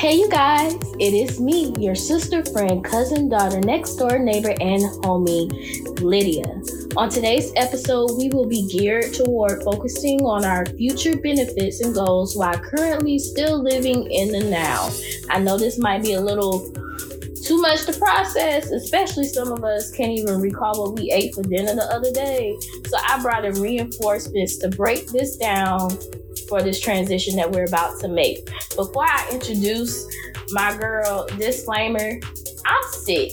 Hey, you guys, it is me, your sister, friend, cousin, daughter, next door neighbor, and homie, Lydia. On today's episode, we will be geared toward focusing on our future benefits and goals while currently still living in the now. I know this might be a little too much to process, especially some of us can't even recall what we ate for dinner the other day. So I brought in reinforcements to break this down for this transition that we're about to make. Before I introduce my girl, disclaimer I'm sick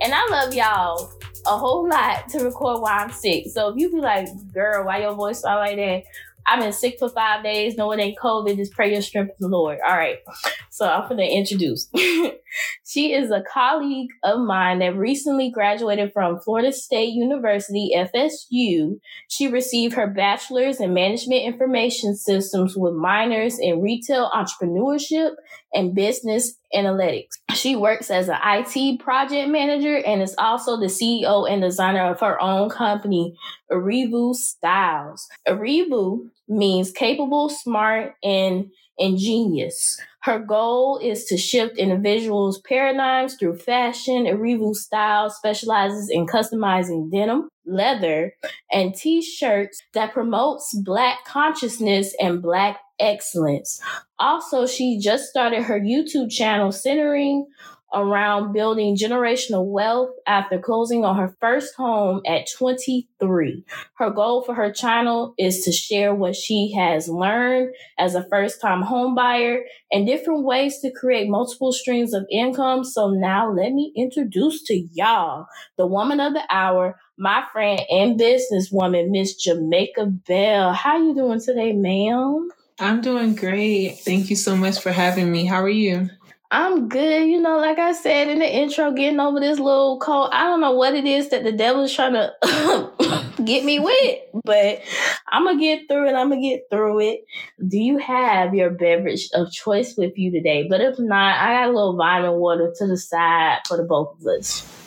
and I love y'all a whole lot to record while I'm sick. So if you be like, girl, why your voice sound like that? I've been sick for five days. No, it ain't COVID. Just pray your strength in the Lord. All right. So I'm going to introduce. she is a colleague of mine that recently graduated from Florida State University, FSU. She received her bachelor's in management information systems with minors in retail entrepreneurship and business analytics. She works as an IT project manager and is also the CEO and designer of her own company, Erevu Styles. Erevu means capable, smart, and ingenious. Her goal is to shift individuals' paradigms through fashion. Erevu Style specializes in customizing denim, leather, and t-shirts that promotes Black consciousness and Black excellence. Also, she just started her YouTube channel centering around building generational wealth after closing on her first home at 23. Her goal for her channel is to share what she has learned as a first time home buyer and different ways to create multiple streams of income. So now let me introduce to y'all the woman of the hour, my friend and businesswoman, Miss Jamaica Bell. How you doing today, ma'am? I'm doing great. Thank you so much for having me. How are you? I'm good. You know, like I said in the intro, getting over this little cold. I don't know what it is that the devil's trying to get me with, but I'm to get through it. I'm to get through it. Do you have your beverage of choice with you today? But if not, I got a little vitamin water to the side for the both of us.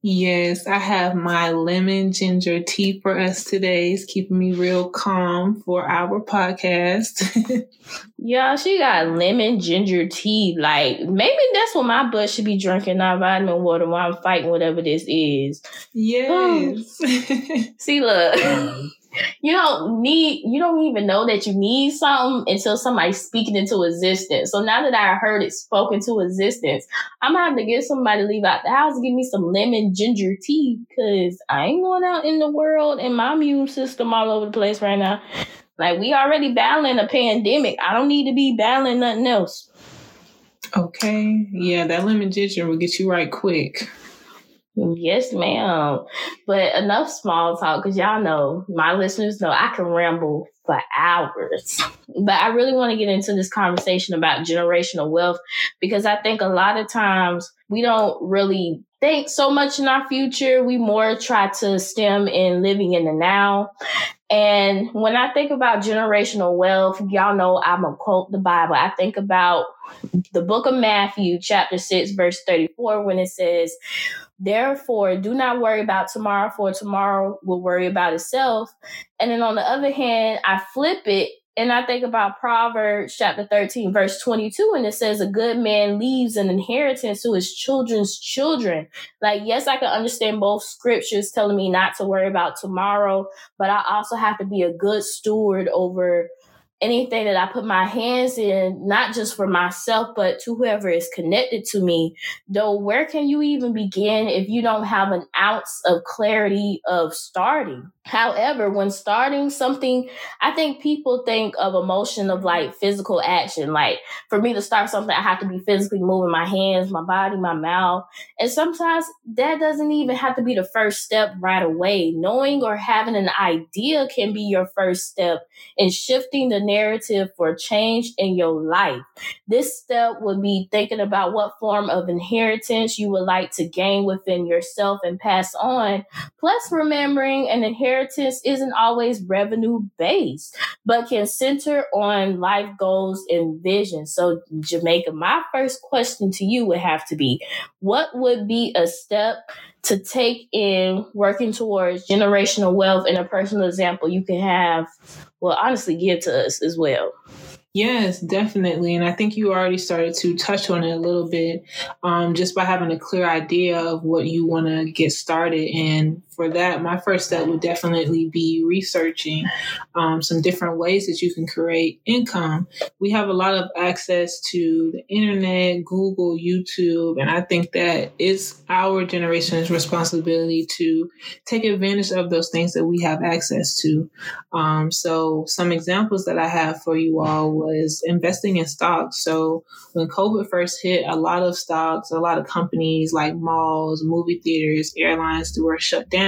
Yes, I have my lemon ginger tea for us today. It's keeping me real calm for our podcast. yeah, she got lemon ginger tea. Like maybe that's what my butt should be drinking, not vitamin water while I'm fighting whatever this is. Yes. Oh. See, look. Mm. You don't need you don't even know that you need something until somebody's speaking into existence. So now that I heard it spoken to existence, I'm gonna have to get somebody to leave out the house and give me some lemon ginger tea because I ain't going out in the world and my immune system all over the place right now. Like we already battling a pandemic. I don't need to be battling nothing else. Okay. Yeah, that lemon ginger will get you right quick. Yes, ma'am. But enough small talk because y'all know, my listeners know I can ramble for hours. But I really want to get into this conversation about generational wealth because I think a lot of times we don't really think so much in our future. We more try to stem in living in the now. And when I think about generational wealth, y'all know I'm a quote the Bible. I think about the book of Matthew, chapter 6, verse 34, when it says, Therefore, do not worry about tomorrow, for tomorrow will worry about itself. And then on the other hand, I flip it and I think about Proverbs chapter 13, verse 22, and it says, A good man leaves an inheritance to his children's children. Like, yes, I can understand both scriptures telling me not to worry about tomorrow, but I also have to be a good steward over anything that I put my hands in, not just for myself, but to whoever is connected to me, though, where can you even begin if you don't have an ounce of clarity of starting? However, when starting something, I think people think of emotion of like physical action. Like for me to start something, I have to be physically moving my hands, my body, my mouth. And sometimes that doesn't even have to be the first step right away. Knowing or having an idea can be your first step in shifting the narrative for change in your life. This step would be thinking about what form of inheritance you would like to gain within yourself and pass on, plus remembering an inheritance isn't always revenue based, but can center on life goals and vision. So, Jamaica, my first question to you would have to be what would be a step to take in working towards generational wealth and a personal example you can have, well, honestly, give to us as well? Yes, definitely. And I think you already started to touch on it a little bit um, just by having a clear idea of what you want to get started. And for that, my first step would definitely be researching um, some different ways that you can create income. We have a lot of access to the internet, Google, YouTube, and I think that it's our generation's responsibility to take advantage of those things that we have access to. Um, so, some examples that I have for you all was investing in stocks. So when COVID first hit, a lot of stocks, a lot of companies like malls, movie theaters, airlines were shut down.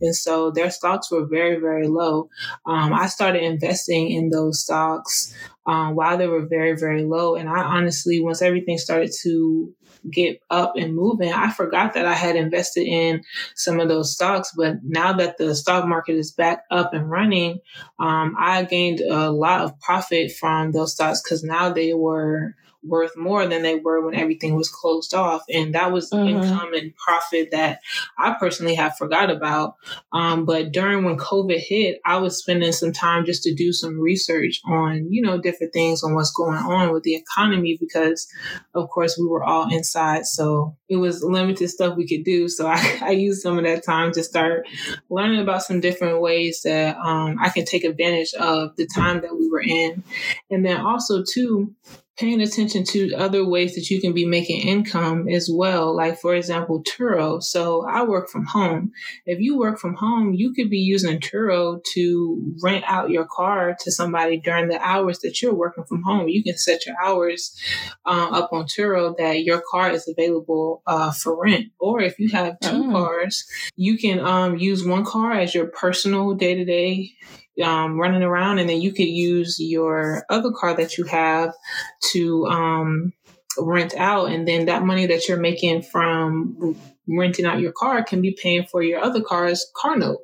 And so their stocks were very, very low. Um, I started investing in those stocks um, while they were very, very low. And I honestly, once everything started to get up and moving, I forgot that I had invested in some of those stocks. But now that the stock market is back up and running, um, I gained a lot of profit from those stocks because now they were worth more than they were when everything was closed off. And that was mm-hmm. income and profit that I personally have forgot about. Um, but during when COVID hit, I was spending some time just to do some research on, you know, different things on what's going on with the economy because, of course, we were all inside. So it was limited stuff we could do. So I, I used some of that time to start learning about some different ways that um, I can take advantage of the time that we were in. And then also, too, paying attention to other ways that you can be making income as well. Like, for example, Turo. So I work from home. If you work from home, you could be using Turo to rent out your car to somebody during the hours that you're working from home. You can set your hours um, up on Turo that your car is available uh, for rent. Or if you have two mm. cars, you can um, use one car as your personal day to day um, running around, and then you could use your other car that you have to um, rent out, and then that money that you're making from renting out your car can be paying for your other car's car note.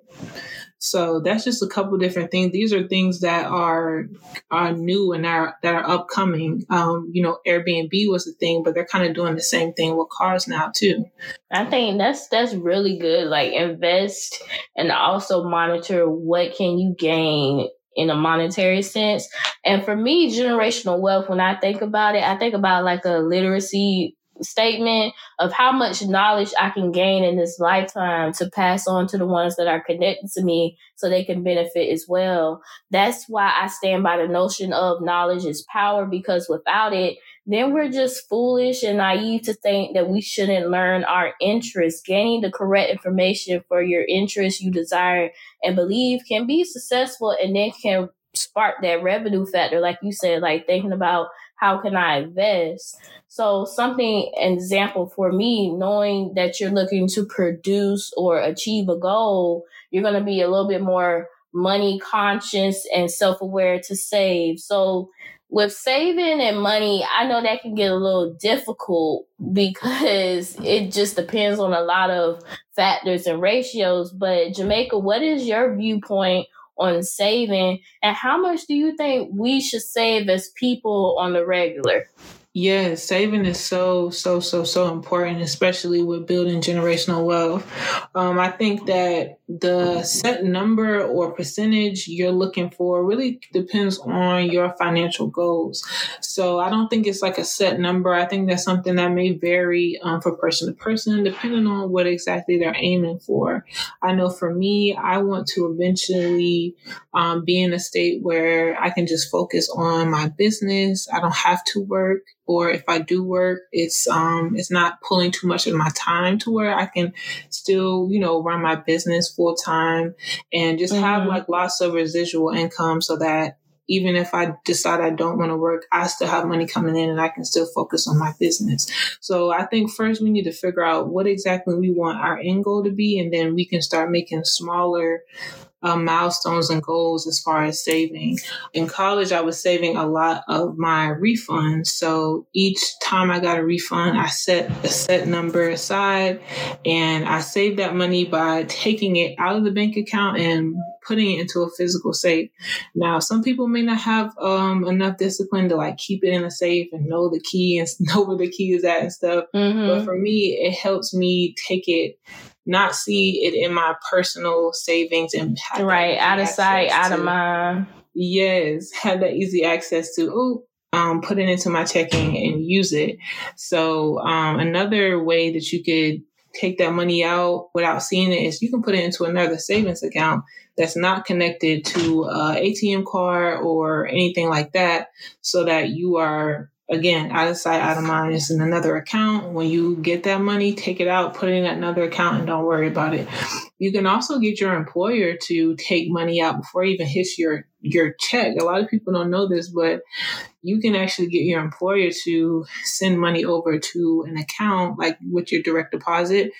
So that's just a couple different things. These are things that are are new and are that are upcoming. Um, you know, Airbnb was the thing, but they're kind of doing the same thing with cars now too. I think that's that's really good. Like invest and also monitor what can you gain in a monetary sense. And for me, generational wealth, when I think about it, I think about like a literacy statement of how much knowledge I can gain in this lifetime to pass on to the ones that are connected to me so they can benefit as well. That's why I stand by the notion of knowledge is power because without it, then we're just foolish and naive to think that we shouldn't learn our interests. Gaining the correct information for your interests you desire and believe can be successful and then can spark that revenue factor, like you said, like thinking about how can I invest? So something, an example for me, knowing that you're looking to produce or achieve a goal, you're going to be a little bit more money conscious and self-aware to save. So with saving and money, I know that can get a little difficult because it just depends on a lot of factors and ratios. But Jamaica, what is your viewpoint on saving and how much do you think we should save as people on the regular yeah, saving is so, so, so, so important, especially with building generational wealth. Um, I think that the set number or percentage you're looking for really depends on your financial goals. So I don't think it's like a set number. I think that's something that may vary um, from person to person, depending on what exactly they're aiming for. I know for me, I want to eventually um, be in a state where I can just focus on my business. I don't have to work or if I do work, it's um it's not pulling too much of my time to where I can still, you know, run my business full time and just mm-hmm. have like lots of residual income so that even if I decide I don't want to work, I still have money coming in and I can still focus on my business. So I think first we need to figure out what exactly we want our end goal to be, and then we can start making smaller uh, milestones and goals as far as saving. In college, I was saving a lot of my refunds. So each time I got a refund, I set a set number aside and I saved that money by taking it out of the bank account and putting it into a physical safe. Now, some people may not have um, enough discipline to like keep it in a safe and know the key and know where the key is at and stuff. Mm-hmm. But for me, it helps me take it not see it in my personal savings and right out of sight, out of mind. Yes, have that easy access to, oh, um, put it into my checking and use it. So um, another way that you could take that money out without seeing it is you can put it into another savings account that's not connected to a ATM card or anything like that so that you are again out of sight out of mind it's in another account. When you get that money take it out put it in another account and don't worry about it. You can also get your employer to take money out before it even hits your your check. A lot of people don't know this but you can actually get your employer to send money over to an account like with your direct deposit.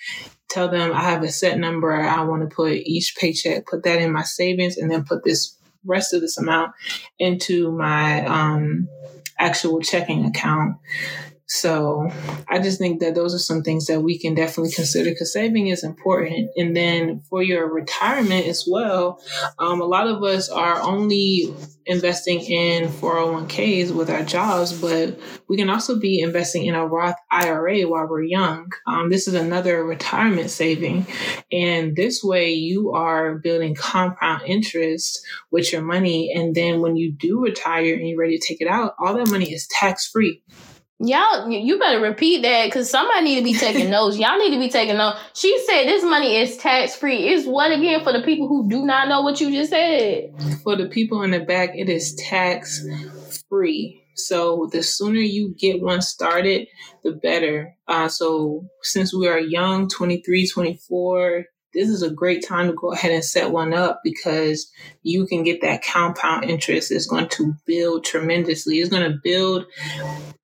Tell them i have a set number. I want to put each paycheck put that in my savings and then put this rest of this amount into my um, actual checking account. So I just think that those are some things that we can definitely consider because saving is important. And then for your retirement as well, um, a lot of us are only investing in 401ks with our jobs, but we can also be investing in a Roth IRA while we're young. Um, this is another retirement saving. And this way you are building compound interest with your money. And then when you do retire and you're ready to take it out, all that money is tax free. Y'all, you better repeat that because somebody need to be taking notes. Y'all need to be taking notes. She said this money is tax free. Is what again for the people who do not know what you just said? For the people in the back, it is tax free. So the sooner you get one started, the better. Uh, so since we are young, 23, 24, this is a great time to go ahead and set one up because you can get that compound interest. It's going to build tremendously. It's going to build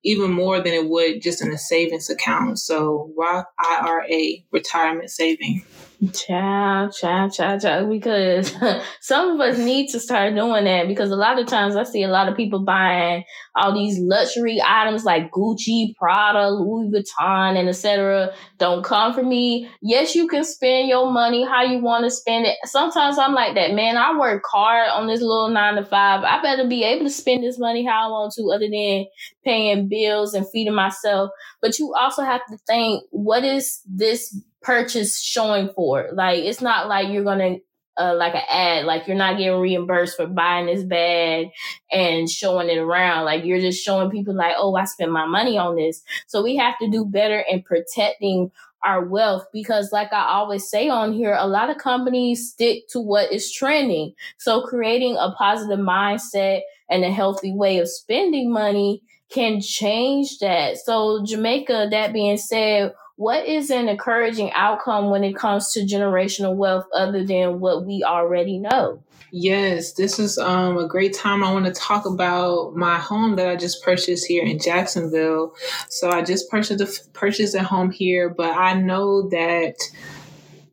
even more than it would just in a savings account. So Roth IRA retirement saving. Child, child, child, child. Because some of us need to start doing that because a lot of times I see a lot of people buying all these luxury items like Gucci, Prada, Louis Vuitton, and etc. Don't come for me. Yes, you can spend your money how you want to spend it. Sometimes I'm like that, man. I work hard on this little nine to five. I better be able to spend this money how I want to, other than paying bills and feeding myself. But you also have to think, what is this purchase showing for? Like, it's not like you're to uh, like an ad, like you're not getting reimbursed for buying this bag and showing it around. Like you're just showing people like, oh, I spent my money on this. So we have to do better in protecting our wealth because like I always say on here, a lot of companies stick to what is trending. So creating a positive mindset and a healthy way of spending money can change that. So Jamaica, that being said, what is an encouraging outcome when it comes to generational wealth other than what we already know? Yes, this is um, a great time. I want to talk about my home that I just purchased here in Jacksonville. So I just purchased a, purchased a home here, but I know that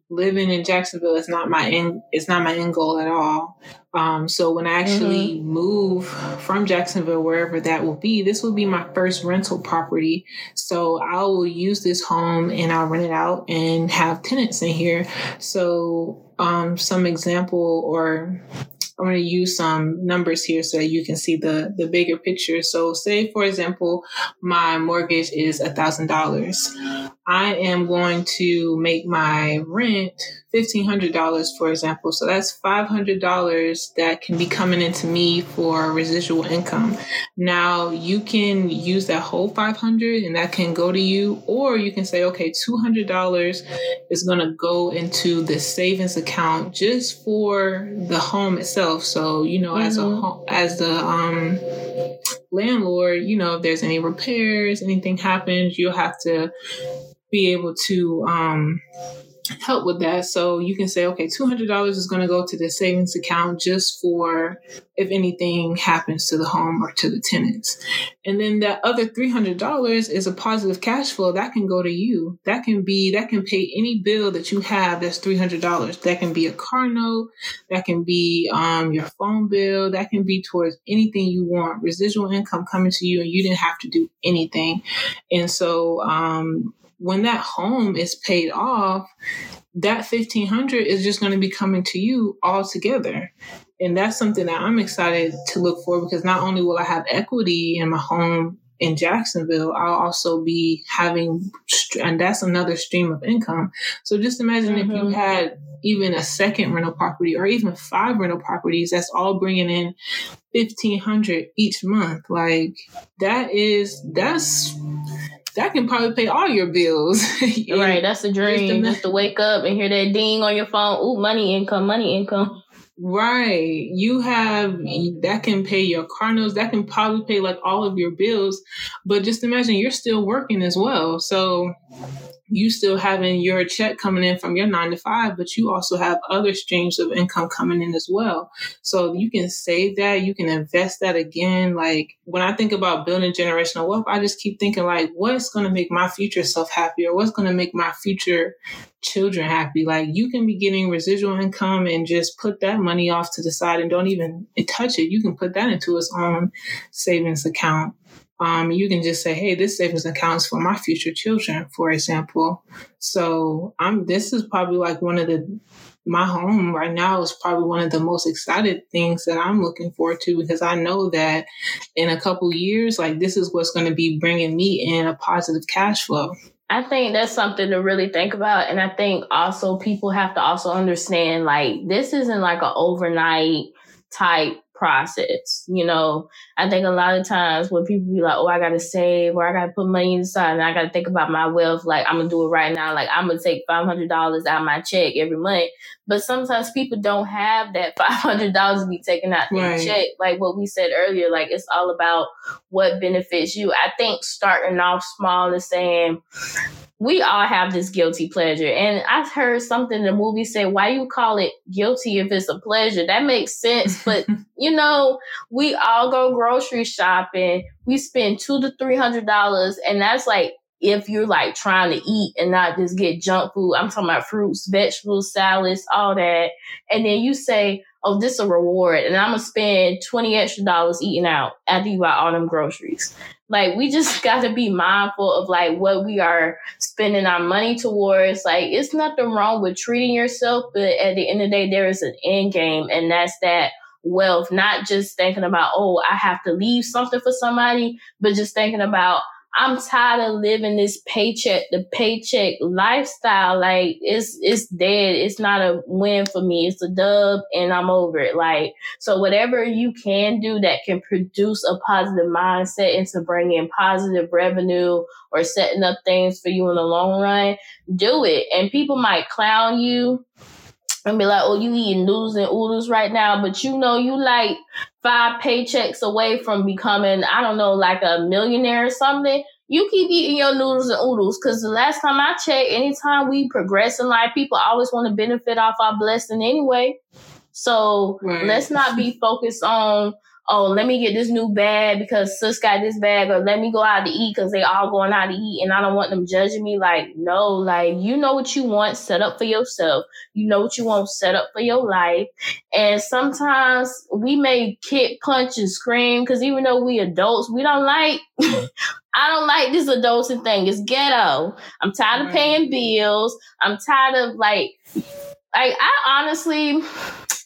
living in Jacksonville is not my end. It's not my end goal at all. Um, so when I actually mm-hmm. move from Jacksonville, wherever that will be, this will be my first rental property. So I will use this home and I'll rent it out and have tenants in here. So um, some example or I'm going to use some numbers here so that you can see the, the bigger picture. So say, for example, my mortgage is a thousand dollars. I am going to make my rent $1,500, for example. So that's $500 that can be coming into me for residual income. Now you can use that whole 500 and that can go to you, or you can say, okay, $200 is going to go into the savings account just for the home itself. So, you know, mm-hmm. as a mm-hmm. as the, um, landlord, you know, if there's any repairs, anything happens, you'll have to be able to um, help with that. So you can say, okay, $200 is going to go to the savings account just for if anything happens to the home or to the tenants. And then that other $300 is a positive cash flow that can go to you. That can be, that can pay any bill that you have that's $300. That can be a car note. That can be um, your phone bill. That can be towards anything you want. Residual income coming to you and you didn't have to do anything. And so, um, when that home is paid off, that 1500 is just going to be coming to you all together. And that's something that I'm excited to look for because not only will I have equity in my home in Jacksonville, I'll also be having, and that's another stream of income. So just imagine mm-hmm. if you mm-hmm. had even a second rental property or even five rental properties, that's all bringing in 1500 each month. Like that is, that's, that can probably pay all your bills. right. That's the dream. Just to wake up and hear that ding on your phone. Ooh, money income, money income. Right. You have that can pay your car notes, that can probably pay like all of your bills. But just imagine you're still working as well. So you still having your check coming in from your nine to five, but you also have other streams of income coming in as well. So you can save that, you can invest that again. Like when I think about building generational wealth, I just keep thinking like, what's going to make my future self happy or what's going to make my future children happy? Like you can be getting residual income and just put that money off to the side and don't even touch it. You can put that into its own savings account um, you can just say, "Hey, this savings account is for my future children," for example. So, I'm. This is probably like one of the my home right now is probably one of the most excited things that I'm looking forward to because I know that in a couple years, like this is what's going to be bringing me in a positive cash flow. I think that's something to really think about. And I think also people have to also understand like this isn't like an overnight type process. You know, I think a lot of times when people be like, oh, I got to save or I got to put money inside and I got to think about my wealth, like I'm going to do it right now. Like I'm going to take $500 out of my check every month. But sometimes people don't have that $500 to be taken out their right. check. Like what we said earlier, like it's all about what benefits you. I think starting off small and saying, we all have this guilty pleasure. And I heard something in the movie say, why you call it guilty if it's a pleasure? That makes sense. But you know, we all go grocery shopping. We spend two to three hundred dollars, and that's like if you're like trying to eat and not just get junk food. I'm talking about fruits, vegetables, salads, all that. And then you say, oh, this is a reward, and I'm gonna spend twenty extra dollars eating out after you buy all them groceries. Like we just got to be mindful of like what we are spending our money towards. Like it's nothing wrong with treating yourself, but at the end of the day, there is an end game, and that's that wealth. Not just thinking about oh, I have to leave something for somebody, but just thinking about I'm tired of living this paycheck the paycheck lifestyle. Like it's it's dead. It's not a win for me. It's a dub and I'm over it. Like so whatever you can do that can produce a positive mindset and to bring in positive revenue or setting up things for you in the long run, do it. And people might clown you and be like, oh, you eating noodles and oodles right now, but you know you like five paychecks away from becoming, I don't know, like a millionaire or something. You keep eating your noodles and oodles because the last time I checked, anytime we progress in life, people always want to benefit off our blessing anyway. So right. let's not be focused on oh, let me get this new bag because sis got this bag, or let me go out to eat because they all going out to eat and I don't want them judging me. Like, no, like you know what you want set up for yourself. You know what you want set up for your life. And sometimes we may kick, punch, and scream because even though we adults, we don't like I don't like this adulting thing. It's ghetto. I'm tired of paying bills. I'm tired of like like I honestly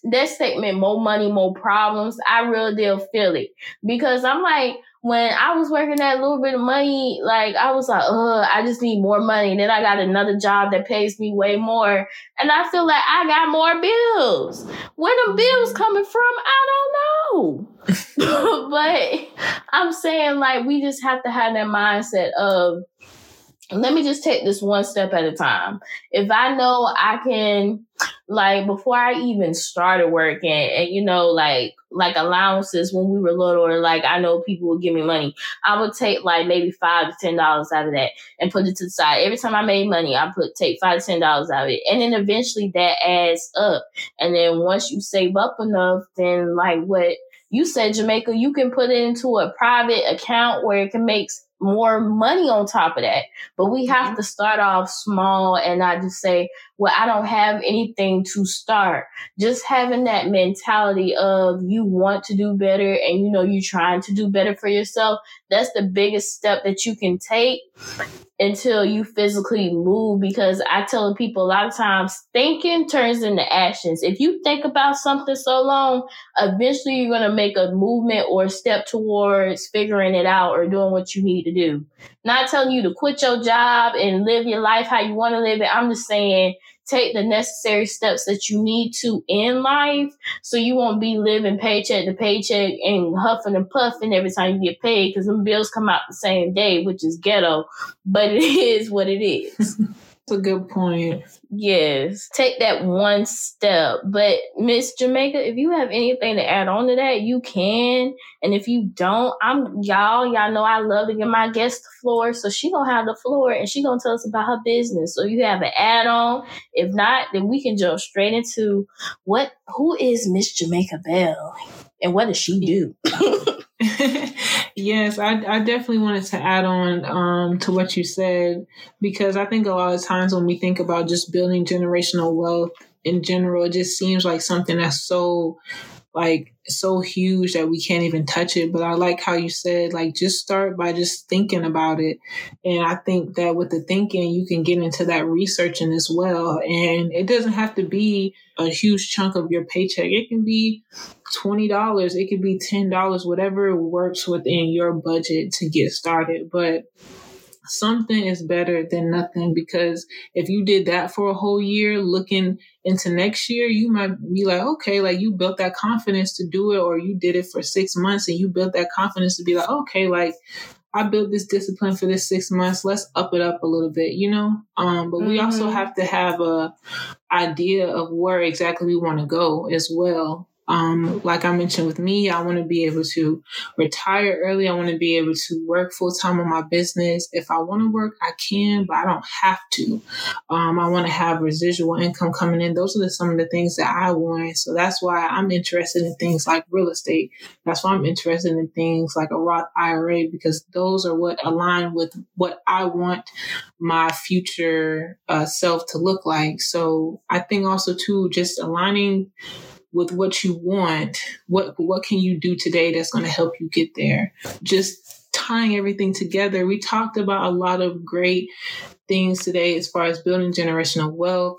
that statement, more money, more problems, I really did feel it. Because I'm like, when I was working that little bit of money, like I was like, ugh, I just need more money. And then I got another job that pays me way more. And I feel like I got more bills. Where the bills mm-hmm. coming from, I don't know. but I'm saying like we just have to have that mindset of let me just take this one step at a time. If I know I can, like, before I even started working, and you know, like, like allowances when we were little, or like I know people would give me money, I would take like maybe five to ten dollars out of that and put it to the side. Every time I made money, I put take five to ten dollars out of it, and then eventually that adds up. And then once you save up enough, then like what you said, Jamaica, you can put it into a private account where it can make more money on top of that. But we have mm-hmm. to start off small and not just say, well, I don't have anything to start. Just having that mentality of you want to do better and you know you're trying to do better for yourself. That's the biggest step that you can take. until you physically move because I tell people a lot of times thinking turns into actions. If you think about something so long, eventually you're going to make a movement or step towards figuring it out or doing what you need to do. Not telling you to quit your job and live your life how you want to live it. I'm just saying take the necessary steps that you need to in life so you won't be living paycheck to paycheck and huffing and puffing every time you get paid because them bills come out the same day, which is ghetto, but it is what it is. That's a good point. Yes, take that one step. But Miss Jamaica, if you have anything to add on to that, you can. And if you don't, I'm y'all. Y'all know I love to give my guest the floor, so she gonna have the floor and she gonna tell us about her business. So you have an add on. If not, then we can jump straight into what. Who is Miss Jamaica Bell, and what does she do? yes, I, I definitely wanted to add on um, to what you said because I think a lot of times when we think about just building generational wealth in general, it just seems like something that's so like so huge that we can't even touch it. But I like how you said, like, just start by just thinking about it. And I think that with the thinking, you can get into that researching as well. And it doesn't have to be a huge chunk of your paycheck. It can be $20, it could be $10, whatever works within your budget to get started. But something is better than nothing because if you did that for a whole year looking into next year you might be like okay like you built that confidence to do it or you did it for six months and you built that confidence to be like okay like I built this discipline for this six months. Let's up it up a little bit, you know. Um, but mm-hmm. we also mm-hmm. have to have a idea of where exactly we want to go as well. Um, like I mentioned with me, I want to be able to retire early. I want to be able to work full time on my business. If I want to work, I can, but I don't have to. Um, I want to have residual income coming in. Those are the, some of the things that I want. So that's why I'm interested in things like real estate. That's why I'm interested in things like a Roth IRA because those are what align with what I want my future uh, self to look like. So I think also too, just aligning with what you want, what what can you do today that's going to help you get there? Just tying everything together. We talked about a lot of great things today as far as building generational wealth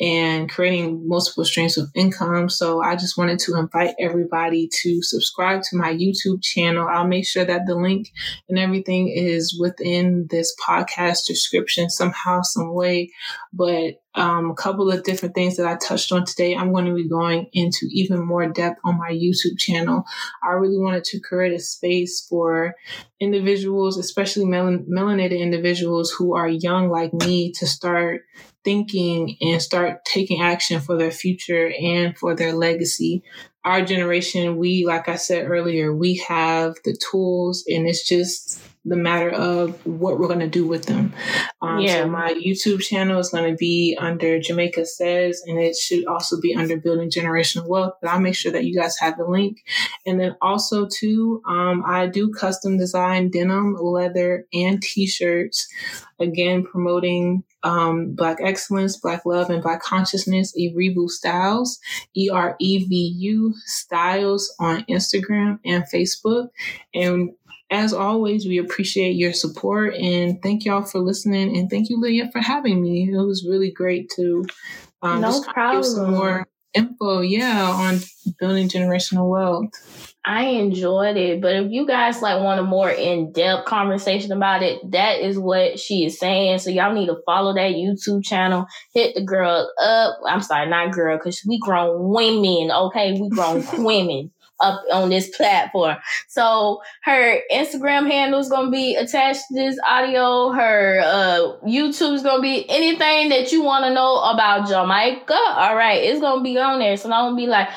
and creating multiple streams of income. So I just wanted to invite everybody to subscribe to my YouTube channel. I'll make sure that the link and everything is within this podcast description somehow, some way. But um, a couple of different things that I touched on today. I'm going to be going into even more depth on my YouTube channel. I really wanted to create a space for individuals, especially melan- melanated individuals who are young like me, to start thinking and start taking action for their future and for their legacy. Our generation, we, like I said earlier, we have the tools and it's just the matter of what we're going to do with them. Um, yeah. So my YouTube channel is going to be under Jamaica Says, and it should also be under Building Generational Wealth. But I'll make sure that you guys have the link. And then also too, um, I do custom design denim, leather, and t-shirts. Again, promoting um, Black excellence, Black love, and Black consciousness. Erevu Styles, E R E V U Styles on Instagram and Facebook. And as always, we appreciate your support and thank y'all for listening. And thank you, Leah, for having me. It was really great to um, no just problem. give some more info, yeah, on building generational wealth. I enjoyed it, but if you guys like want a more in depth conversation about it, that is what she is saying. So y'all need to follow that YouTube channel. Hit the girl up. I'm sorry, not girl, because we grown women. Okay, we grown women up on this platform. So her Instagram handle is gonna be attached to this audio. Her uh, YouTube is gonna be anything that you want to know about Jamaica. All right, it's gonna be on there. So I'm gonna be like,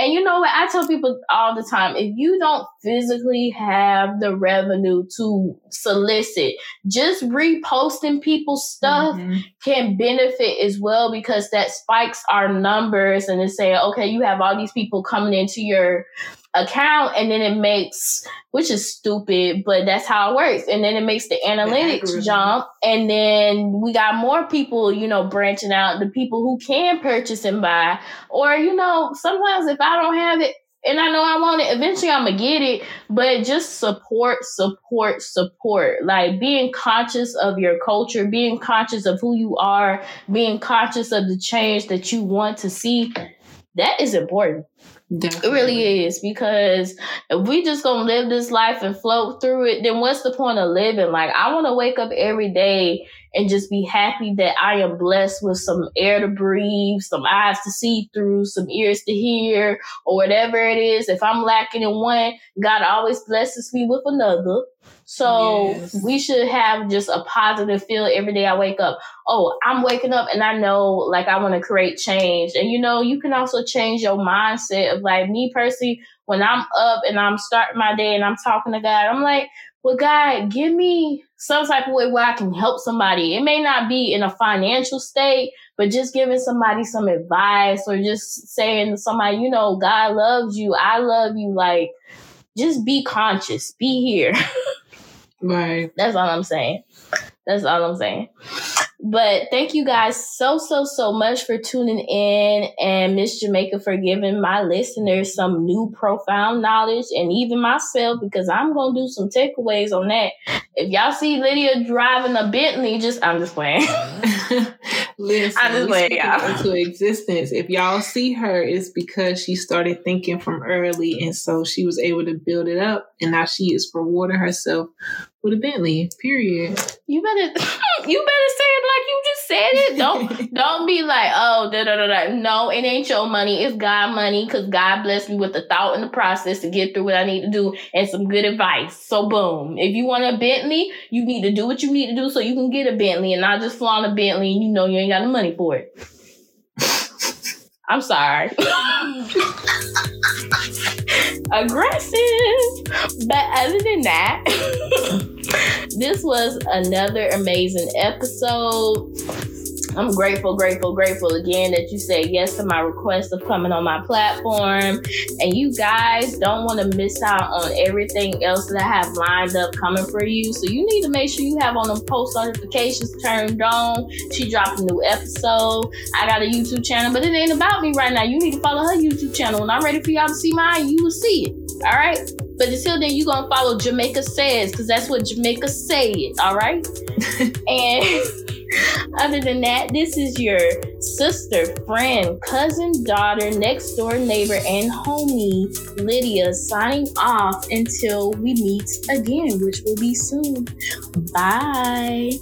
and you know what? I tell people all the time if you don't physically have the revenue to solicit, just reposting people's stuff mm-hmm. can benefit as well because that spikes our numbers and it's say, okay, you have all these people coming into your account and then it makes which is stupid but that's how it works and then it makes the analytics the jump and then we got more people you know branching out the people who can purchase and buy or you know sometimes if i don't have it and I know I want it. Eventually, I'm gonna get it, but just support, support, support. Like being conscious of your culture, being conscious of who you are, being conscious of the change that you want to see. That is important. Definitely. It really is because if we just gonna live this life and float through it, then what's the point of living? Like I want to wake up every day and just be happy that I am blessed with some air to breathe, some eyes to see through, some ears to hear, or whatever it is. If I'm lacking in one, God always blesses me with another. So yes. we should have just a positive feel every day I wake up. Oh, I'm waking up and I know like I want to create change. And you know, you can also change your mindset of like me personally, when I'm up and I'm starting my day and I'm talking to God, I'm like, well, God, give me some type of way where I can help somebody. It may not be in a financial state, but just giving somebody some advice or just saying to somebody, you know, God loves you. I love you. Like, just be conscious, be here. right. That's all I'm saying. That's all I'm saying. But thank you guys so, so, so much for tuning in and Miss Jamaica for giving my listeners some new profound knowledge and even myself because I'm going to do some takeaways on that. If y'all see Lydia driving a Bentley, just, I'm just playing. Listen, playing, y'all. Into existence. If y'all see her, it's because she started thinking from early and so she was able to build it up and now she is rewarding herself with a Bentley. Period. You better you better say it like you just said it. Don't don't be like, oh, da da da da. No, it ain't your money. It's God money because God blessed me with the thought and the process to get through what I need to do and some good advice. So boom. If you want a Bentley, you need to do what you need to do so you can get a Bentley and not just flaunt a Bentley and you know you ain't got the money for it. I'm sorry. Aggressive. But other than that, this was another amazing episode. I'm grateful, grateful, grateful again that you said yes to my request of coming on my platform. And you guys don't want to miss out on everything else that I have lined up coming for you. So you need to make sure you have on the post notifications turned on. She dropped a new episode. I got a YouTube channel, but it ain't about me right now. You need to follow her YouTube channel. When I'm ready for y'all to see mine, you will see it. All right. But until then, you gonna follow Jamaica Says, because that's what Jamaica say it, all right? and other than that, this is your sister, friend, cousin, daughter, next door neighbor, and homie, Lydia, signing off until we meet again, which will be soon. Bye.